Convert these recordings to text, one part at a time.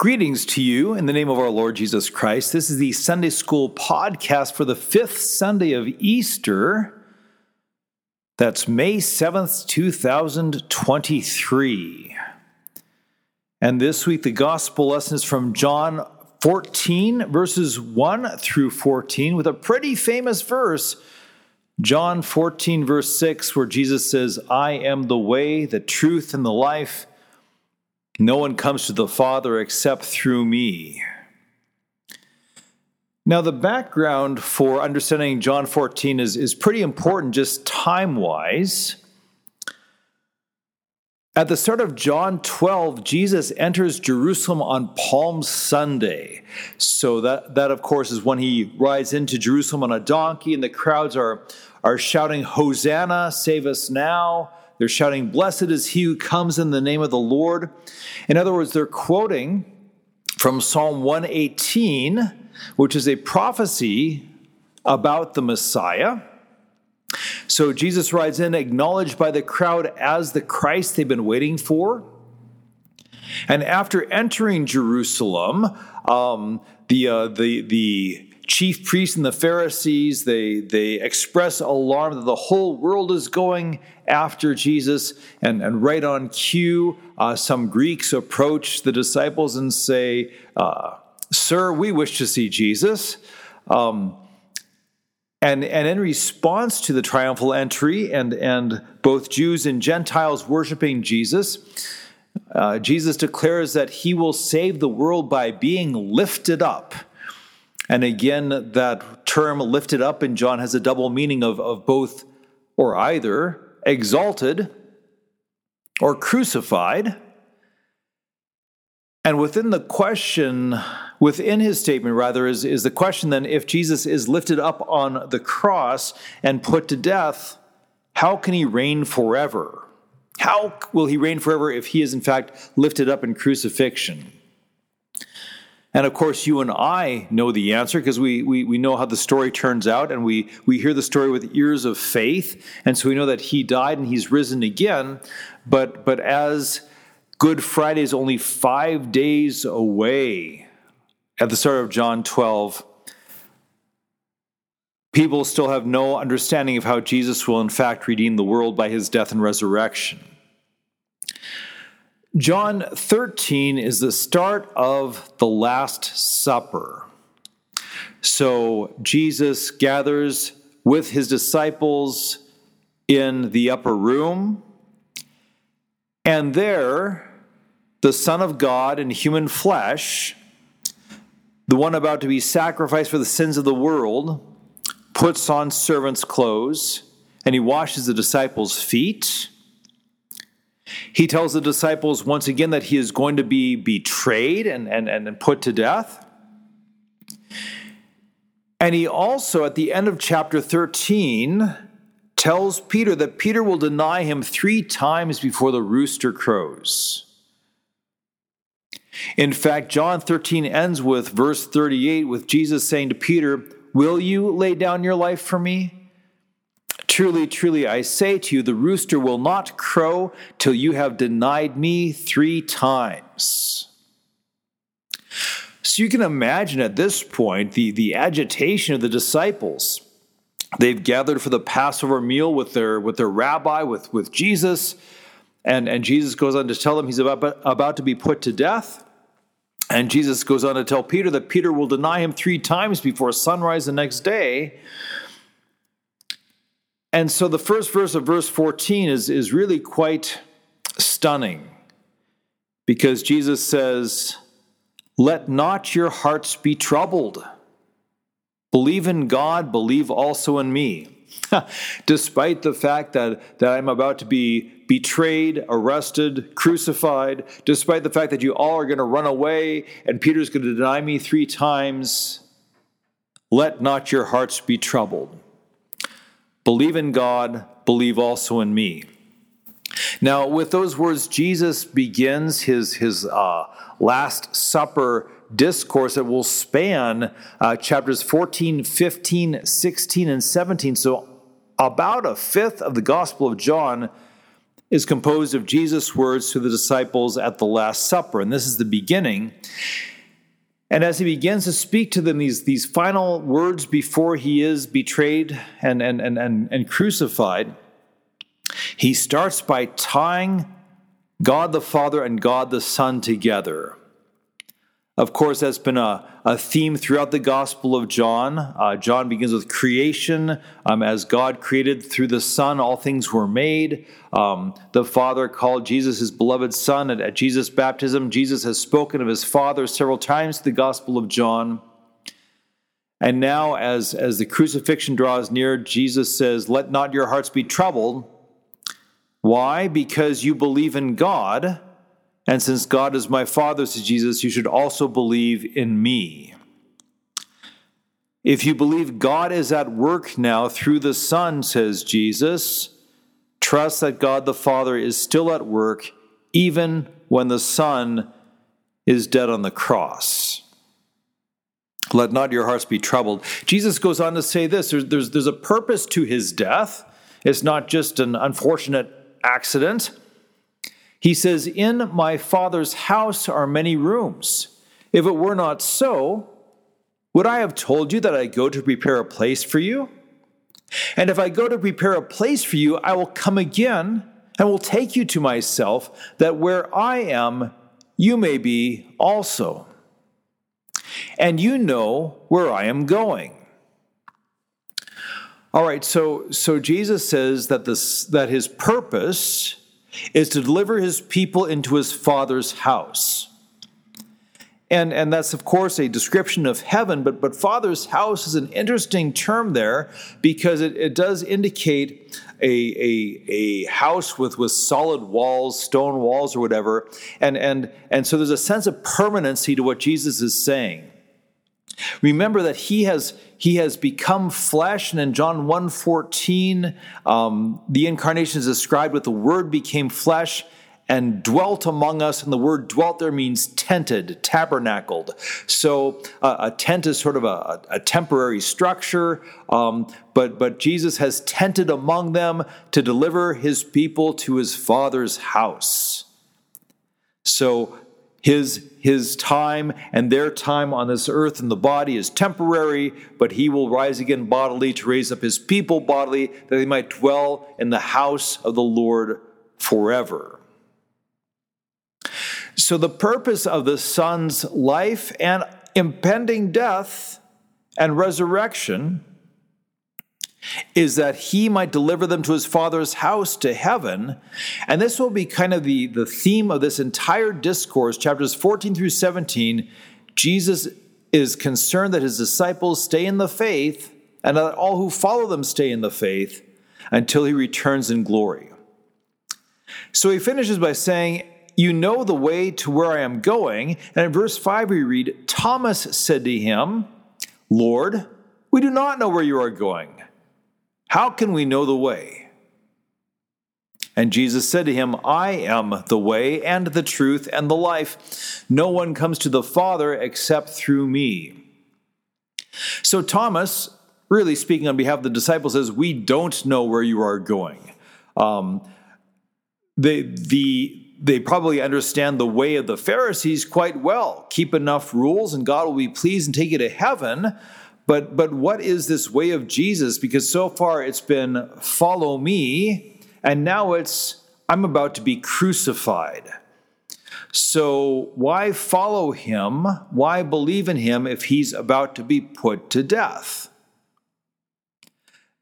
Greetings to you in the name of our Lord Jesus Christ. This is the Sunday School podcast for the fifth Sunday of Easter. That's May 7th, 2023. And this week, the gospel lesson is from John 14, verses 1 through 14, with a pretty famous verse. John 14, verse 6, where Jesus says, I am the way, the truth, and the life. No one comes to the Father except through me. Now, the background for understanding John 14 is, is pretty important just time wise. At the start of John 12, Jesus enters Jerusalem on Palm Sunday. So, that, that of course, is when he rides into Jerusalem on a donkey, and the crowds are, are shouting, Hosanna, save us now. They're shouting, Blessed is he who comes in the name of the Lord. In other words, they're quoting from Psalm 118, which is a prophecy about the Messiah. So Jesus rides in, acknowledged by the crowd as the Christ they've been waiting for. And after entering Jerusalem, um, the, uh, the, the chief priests and the Pharisees, they, they express alarm that the whole world is going after Jesus. And, and right on cue, uh, some Greeks approach the disciples and say, uh, Sir, we wish to see Jesus. Um, and, and in response to the triumphal entry and, and both Jews and Gentiles worshiping Jesus, uh, Jesus declares that he will save the world by being lifted up and again, that term lifted up in John has a double meaning of, of both or either exalted or crucified. And within the question, within his statement, rather, is, is the question then if Jesus is lifted up on the cross and put to death, how can he reign forever? How will he reign forever if he is in fact lifted up in crucifixion? And of course, you and I know the answer because we, we, we know how the story turns out and we, we hear the story with ears of faith. And so we know that he died and he's risen again. But, but as Good Friday is only five days away at the start of John 12, people still have no understanding of how Jesus will, in fact, redeem the world by his death and resurrection. John 13 is the start of the Last Supper. So Jesus gathers with his disciples in the upper room, and there, the Son of God in human flesh, the one about to be sacrificed for the sins of the world, puts on servant's clothes and he washes the disciples' feet he tells the disciples once again that he is going to be betrayed and, and, and put to death. And he also, at the end of chapter 13, tells Peter that Peter will deny him three times before the rooster crows. In fact, John 13 ends with verse 38 with Jesus saying to Peter, Will you lay down your life for me? Truly, truly, I say to you, the rooster will not crow till you have denied me three times. So you can imagine at this point the, the agitation of the disciples. They've gathered for the Passover meal with their, with their rabbi, with, with Jesus, and, and Jesus goes on to tell them he's about, about to be put to death. And Jesus goes on to tell Peter that Peter will deny him three times before sunrise the next day. And so the first verse of verse 14 is, is really quite stunning because Jesus says, Let not your hearts be troubled. Believe in God, believe also in me. Despite the fact that, that I'm about to be betrayed, arrested, crucified, despite the fact that you all are going to run away and Peter's going to deny me three times, let not your hearts be troubled. Believe in God, believe also in me. Now, with those words, Jesus begins his, his uh, Last Supper discourse that will span uh, chapters 14, 15, 16, and 17. So, about a fifth of the Gospel of John is composed of Jesus' words to the disciples at the Last Supper, and this is the beginning. And as he begins to speak to them these, these final words before he is betrayed and, and, and, and, and crucified, he starts by tying God the Father and God the Son together. Of course, that's been a, a theme throughout the Gospel of John. Uh, John begins with creation. Um, as God created through the Son, all things were made. Um, the Father called Jesus his beloved Son. At, at Jesus' baptism, Jesus has spoken of his Father several times in the Gospel of John. And now, as, as the crucifixion draws near, Jesus says, Let not your hearts be troubled. Why? Because you believe in God and since God is my Father, says Jesus, you should also believe in me. If you believe God is at work now through the Son, says Jesus, trust that God the Father is still at work even when the Son is dead on the cross. Let not your hearts be troubled. Jesus goes on to say this there's, there's, there's a purpose to his death. It's not just an unfortunate accident. He says, In my Father's house are many rooms. If it were not so, would I have told you that I go to prepare a place for you? And if I go to prepare a place for you, I will come again and will take you to myself, that where I am, you may be also. And you know where I am going. All right, so so Jesus says that this that his purpose is to deliver his people into his father's house. And, and that's, of course, a description of heaven, but, but father's house is an interesting term there because it, it does indicate a, a, a house with, with solid walls, stone walls, or whatever. And, and, and so there's a sense of permanency to what Jesus is saying. Remember that he has he has become flesh, and in John 1.14, um, the incarnation is described with the word became flesh and dwelt among us. And the word dwelt there means tented, tabernacled. So uh, a tent is sort of a, a temporary structure, um, but, but Jesus has tented among them to deliver his people to his Father's house. So his, his time and their time on this earth in the body is temporary, but he will rise again bodily to raise up his people bodily, that they might dwell in the house of the Lord forever. So, the purpose of the Son's life and impending death and resurrection is that he might deliver them to his father's house to heaven. And this will be kind of the, the theme of this entire discourse, chapters 14 through 17. Jesus is concerned that his disciples stay in the faith and that all who follow them stay in the faith until he returns in glory. So he finishes by saying, You know the way to where I am going. And in verse 5, we read, Thomas said to him, Lord, we do not know where you are going. How can we know the way? And Jesus said to him, I am the way and the truth and the life. No one comes to the Father except through me. So Thomas, really speaking on behalf of the disciples, says, We don't know where you are going. Um, they, the, they probably understand the way of the Pharisees quite well. Keep enough rules, and God will be pleased and take you to heaven. But, but what is this way of Jesus? Because so far it's been follow me, and now it's I'm about to be crucified. So why follow him? Why believe in him if he's about to be put to death?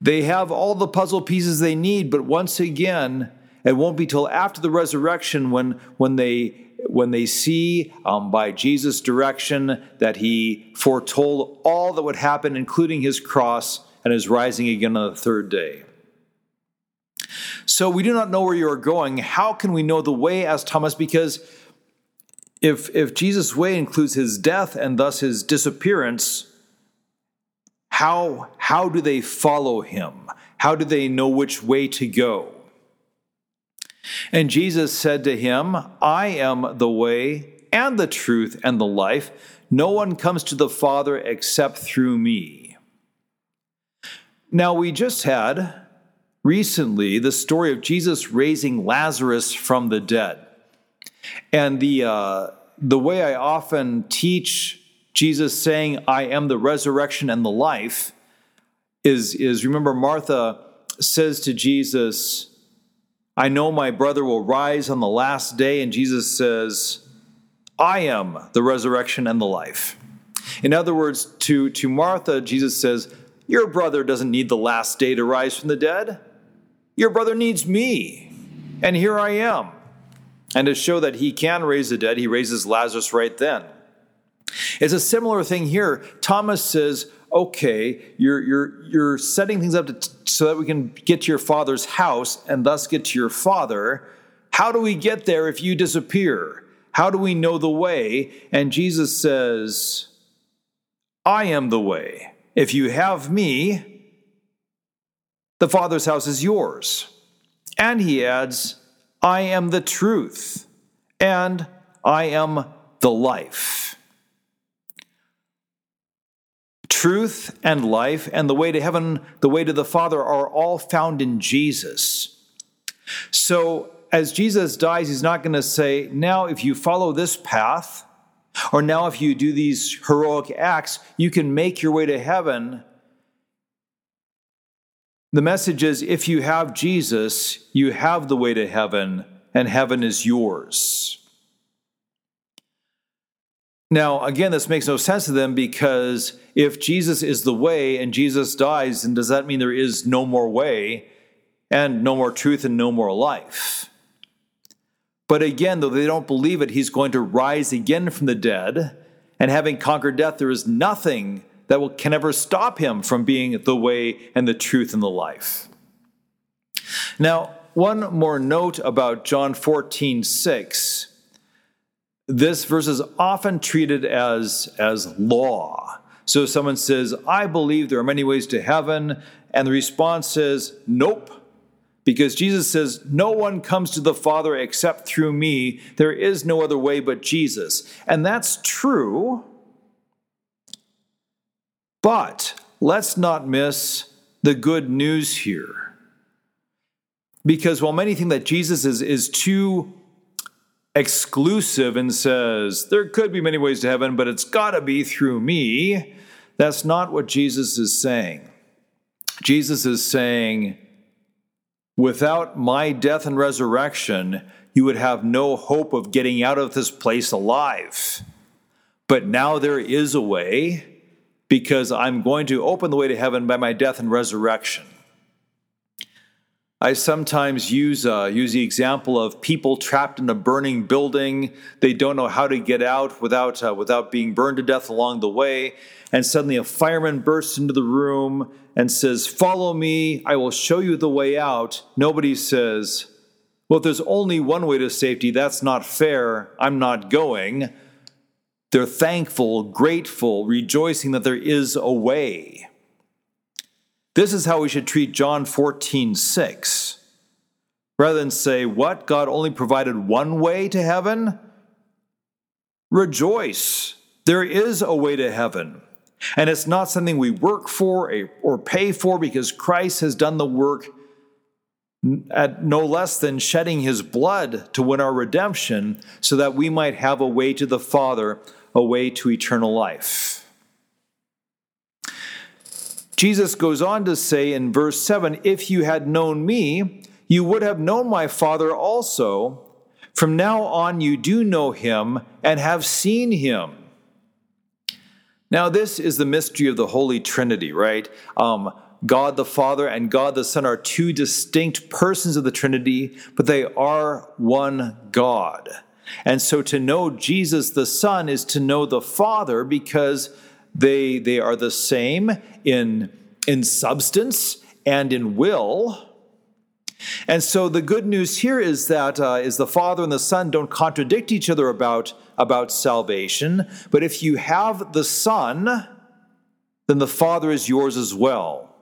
They have all the puzzle pieces they need, but once again, it won't be till after the resurrection when, when they when they see um, by Jesus' direction that he foretold all that would happen, including his cross and his rising again on the third day. So we do not know where you are going. How can we know the way? asked Thomas, because if, if Jesus' way includes his death and thus his disappearance, how, how do they follow him? How do they know which way to go? And Jesus said to him, I am the way and the truth and the life. No one comes to the Father except through me. Now, we just had recently the story of Jesus raising Lazarus from the dead. And the, uh, the way I often teach Jesus saying, I am the resurrection and the life, is, is remember, Martha says to Jesus, I know my brother will rise on the last day. And Jesus says, I am the resurrection and the life. In other words, to, to Martha, Jesus says, Your brother doesn't need the last day to rise from the dead. Your brother needs me. And here I am. And to show that he can raise the dead, he raises Lazarus right then. It's a similar thing here. Thomas says, okay, you're, you're, you're setting things up to, so that we can get to your father's house and thus get to your father. How do we get there if you disappear? How do we know the way? And Jesus says, I am the way. If you have me, the Father's house is yours. And he adds, I am the truth, and I am the life. Truth and life and the way to heaven, the way to the Father are all found in Jesus. So, as Jesus dies, he's not going to say, Now, if you follow this path, or now if you do these heroic acts, you can make your way to heaven. The message is if you have Jesus, you have the way to heaven, and heaven is yours. Now, again, this makes no sense to them because if Jesus is the way and Jesus dies, then does that mean there is no more way and no more truth and no more life? But again, though they don't believe it, he's going to rise again from the dead. And having conquered death, there is nothing that will, can ever stop him from being the way and the truth and the life. Now, one more note about John 14, 6. This verse is often treated as, as law. So someone says, I believe there are many ways to heaven, and the response says, Nope. Because Jesus says, No one comes to the Father except through me. There is no other way but Jesus. And that's true. But let's not miss the good news here. Because while many think that Jesus is, is too exclusive and says, there could be many ways to heaven, but it's got to be through me, that's not what Jesus is saying. Jesus is saying, Without my death and resurrection, you would have no hope of getting out of this place alive. But now there is a way because I'm going to open the way to heaven by my death and resurrection. I sometimes use, uh, use the example of people trapped in a burning building. They don't know how to get out without, uh, without being burned to death along the way. And suddenly a fireman bursts into the room and says, Follow me, I will show you the way out. Nobody says, Well, if there's only one way to safety, that's not fair. I'm not going. They're thankful, grateful, rejoicing that there is a way. This is how we should treat John 14, 6. Rather than say, What? God only provided one way to heaven? Rejoice. There is a way to heaven. And it's not something we work for or pay for because Christ has done the work at no less than shedding his blood to win our redemption so that we might have a way to the Father, a way to eternal life. Jesus goes on to say in verse 7 If you had known me, you would have known my Father also. From now on, you do know him and have seen him. Now, this is the mystery of the Holy Trinity, right? Um, God the Father and God the Son are two distinct persons of the Trinity, but they are one God. And so to know Jesus the Son is to know the Father because they, they are the same in, in substance and in will. And so the good news here is that uh, is the Father and the Son don't contradict each other about, about salvation, but if you have the Son, then the Father is yours as well.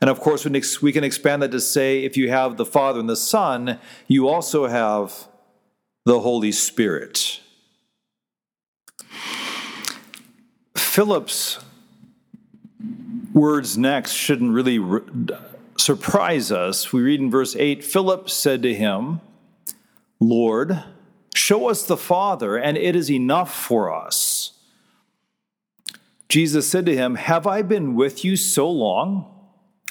And of course, we can expand that to say if you have the Father and the Son, you also have the Holy Spirit. Philip's words next shouldn't really surprise us. We read in verse 8 Philip said to him, Lord, show us the Father, and it is enough for us. Jesus said to him, Have I been with you so long,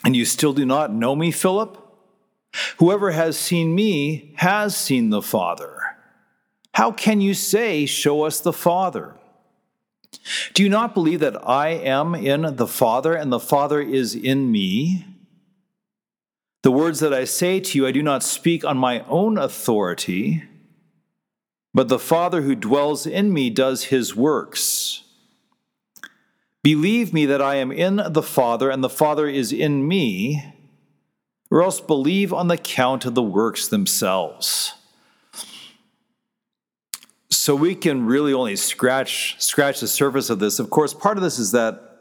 and you still do not know me, Philip? Whoever has seen me has seen the Father. How can you say, Show us the Father? Do you not believe that I am in the Father and the Father is in me? The words that I say to you, I do not speak on my own authority, but the Father who dwells in me does his works. Believe me that I am in the Father and the Father is in me, or else believe on the count of the works themselves so we can really only scratch scratch the surface of this. Of course, part of this is that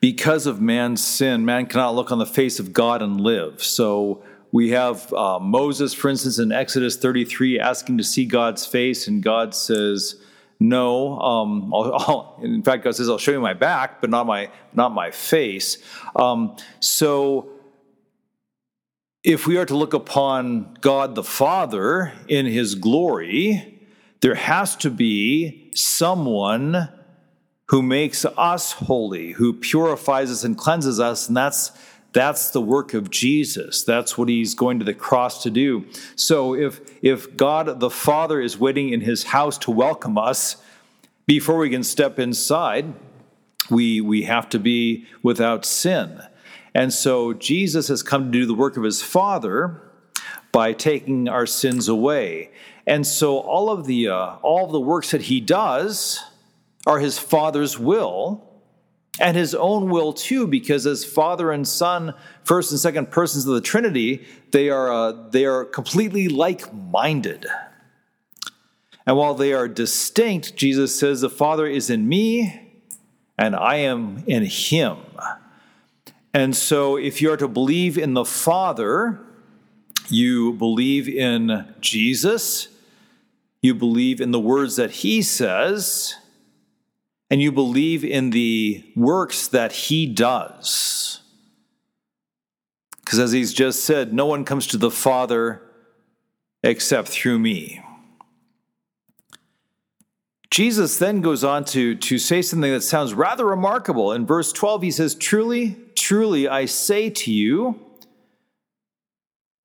because of man's sin, man cannot look on the face of God and live. So we have uh, Moses, for instance, in Exodus 33, asking to see God's face, and God says, "No." Um, I'll, I'll, in fact, God says, "I'll show you my back, but not my not my face." Um, so if we are to look upon God the Father in his glory, there has to be someone who makes us holy, who purifies us and cleanses us, and that's that's the work of Jesus. That's what he's going to the cross to do. So if if God the Father is waiting in his house to welcome us before we can step inside, we we have to be without sin. And so Jesus has come to do the work of his Father by taking our sins away. And so all of the uh, all of the works that he does are his father's will and his own will too because as father and son first and second persons of the trinity they are uh, they are completely like-minded. And while they are distinct jesus says the father is in me and i am in him. And so if you are to believe in the father you believe in jesus you believe in the words that he says, and you believe in the works that he does. Because as he's just said, no one comes to the Father except through me. Jesus then goes on to, to say something that sounds rather remarkable. In verse 12, he says, Truly, truly, I say to you,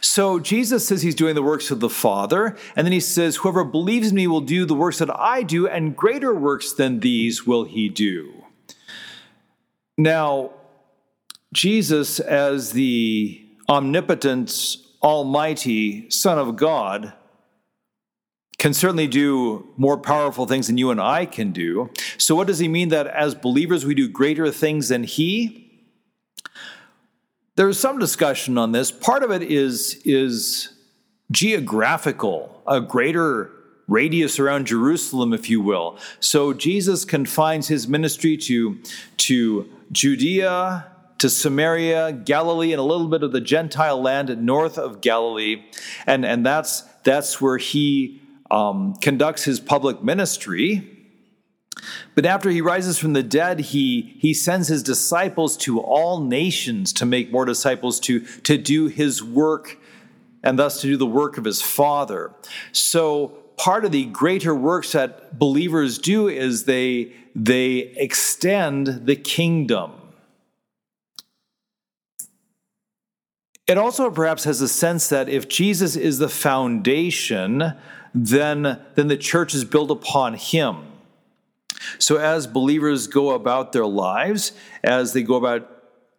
So Jesus says he's doing the works of the Father, and then he says, Whoever believes in me will do the works that I do, and greater works than these will he do. Now, Jesus, as the omnipotent, almighty Son of God, can certainly do more powerful things than you and I can do. So, what does he mean that as believers we do greater things than he? There's some discussion on this. Part of it is, is geographical, a greater radius around Jerusalem, if you will. So Jesus confines his ministry to, to Judea, to Samaria, Galilee, and a little bit of the Gentile land north of Galilee. And, and that's, that's where he um, conducts his public ministry. But after he rises from the dead, he, he sends his disciples to all nations to make more disciples, to, to do his work, and thus to do the work of his Father. So, part of the greater works that believers do is they, they extend the kingdom. It also perhaps has a sense that if Jesus is the foundation, then, then the church is built upon him. So, as believers go about their lives, as they go about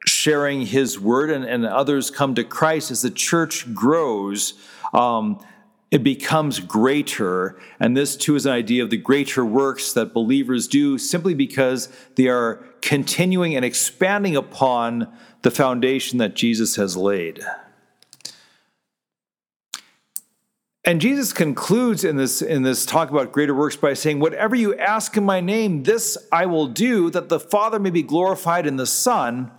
sharing His word, and, and others come to Christ, as the church grows, um, it becomes greater. And this too is an idea of the greater works that believers do simply because they are continuing and expanding upon the foundation that Jesus has laid. And Jesus concludes in this, in this talk about greater works by saying, Whatever you ask in my name, this I will do, that the Father may be glorified in the Son.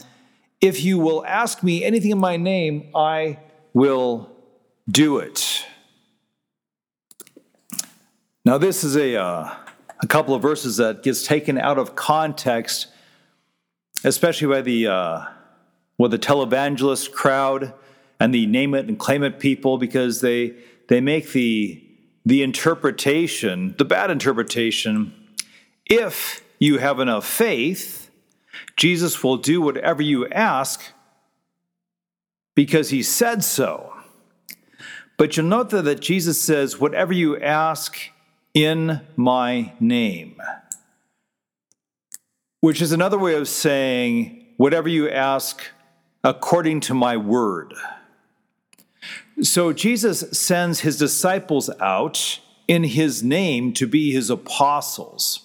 If you will ask me anything in my name, I will do it. Now, this is a, uh, a couple of verses that gets taken out of context, especially by the, uh, well, the televangelist crowd and the name it and claim it people, because they they make the, the interpretation, the bad interpretation, if you have enough faith, Jesus will do whatever you ask because he said so. But you'll note that that Jesus says, whatever you ask in my name, which is another way of saying, whatever you ask according to my word. So Jesus sends his disciples out in his name to be his apostles.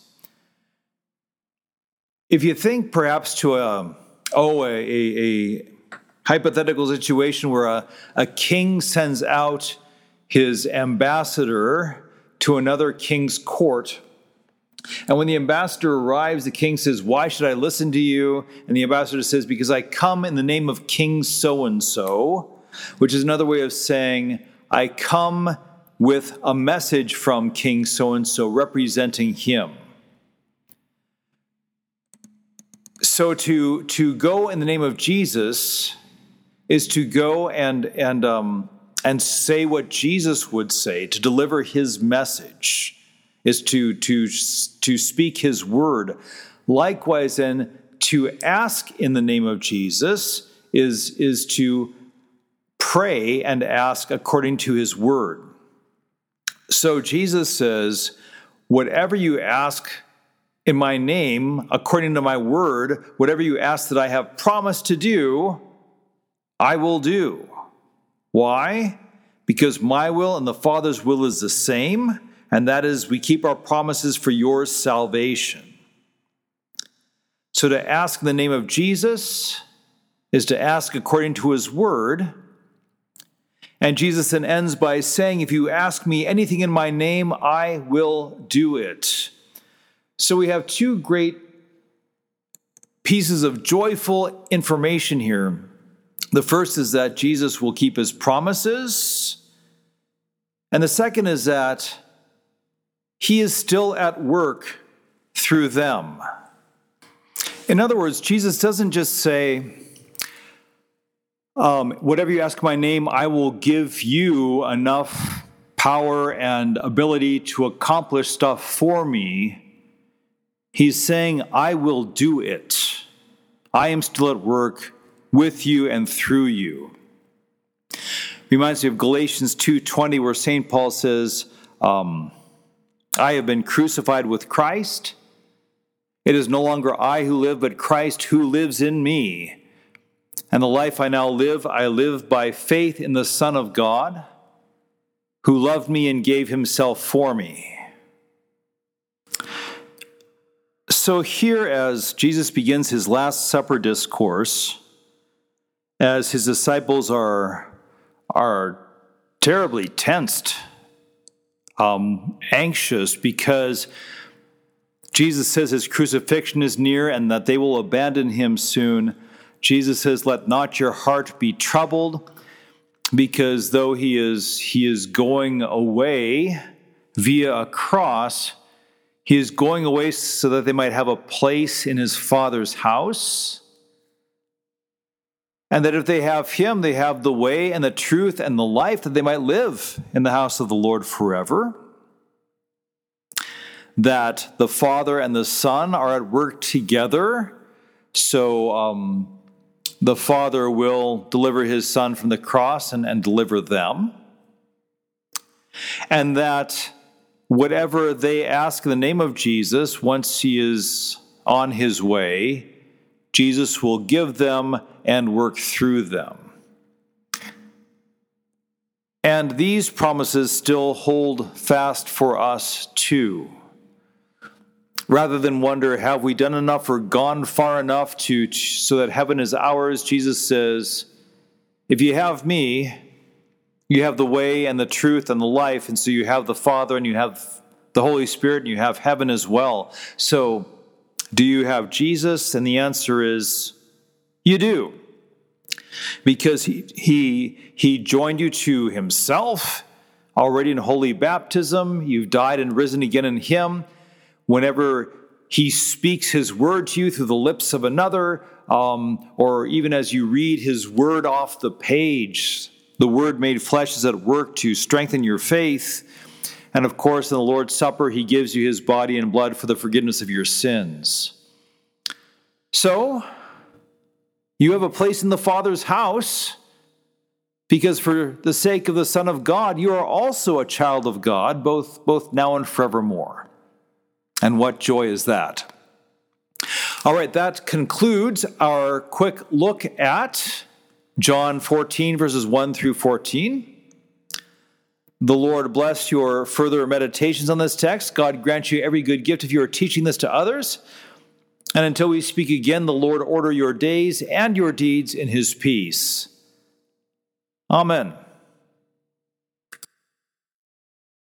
If you think perhaps to a oh a, a, a hypothetical situation where a, a king sends out his ambassador to another king's court and when the ambassador arrives, the king says, Why should I listen to you? And the ambassador says, Because I come in the name of King so and so which is another way of saying, I come with a message from King so and so representing him. So to, to go in the name of Jesus is to go and, and, um, and say what Jesus would say, to deliver his message, is to, to, to speak his word. Likewise, then, to ask in the name of Jesus is, is to pray and ask according to his word. So Jesus says, Whatever you ask in my name, according to my word, whatever you ask that I have promised to do, I will do. Why? Because my will and the Father's will is the same, and that is we keep our promises for your salvation. So to ask in the name of Jesus is to ask according to his word and Jesus then ends by saying, If you ask me anything in my name, I will do it. So we have two great pieces of joyful information here. The first is that Jesus will keep his promises. And the second is that he is still at work through them. In other words, Jesus doesn't just say, um, whatever you ask my name, I will give you enough power and ability to accomplish stuff for me. He's saying, I will do it. I am still at work with you and through you. Reminds me of Galatians 2:20, where St. Paul says, um, I have been crucified with Christ. It is no longer I who live, but Christ who lives in me. And the life I now live, I live by faith in the Son of God, who loved me and gave himself for me. So, here, as Jesus begins his Last Supper discourse, as his disciples are, are terribly tensed, um, anxious, because Jesus says his crucifixion is near and that they will abandon him soon. Jesus says, Let not your heart be troubled, because though he is, he is going away via a cross, he is going away so that they might have a place in his Father's house. And that if they have him, they have the way and the truth and the life that they might live in the house of the Lord forever. That the Father and the Son are at work together. So, um, the Father will deliver his Son from the cross and, and deliver them. And that whatever they ask in the name of Jesus, once he is on his way, Jesus will give them and work through them. And these promises still hold fast for us too rather than wonder, have we done enough or gone far enough to so that heaven is ours? Jesus says, if you have me, You have the way and the truth and the life, and so you have the Father and you have the Holy Spirit and you have heaven as well. So, do you have Jesus? And the answer is you do. Because he, he, he joined you to himself already in holy baptism. You've died and risen again in him. Whenever he speaks his word to you through the lips of another, um, or even as you read his word off the page, the word made flesh is at work to strengthen your faith. And of course, in the Lord's Supper, he gives you his body and blood for the forgiveness of your sins. So, you have a place in the Father's house because for the sake of the Son of God, you are also a child of God, both, both now and forevermore. And what joy is that? All right, that concludes our quick look at John 14, verses 1 through 14. The Lord bless your further meditations on this text. God grant you every good gift if you are teaching this to others. And until we speak again, the Lord order your days and your deeds in his peace. Amen.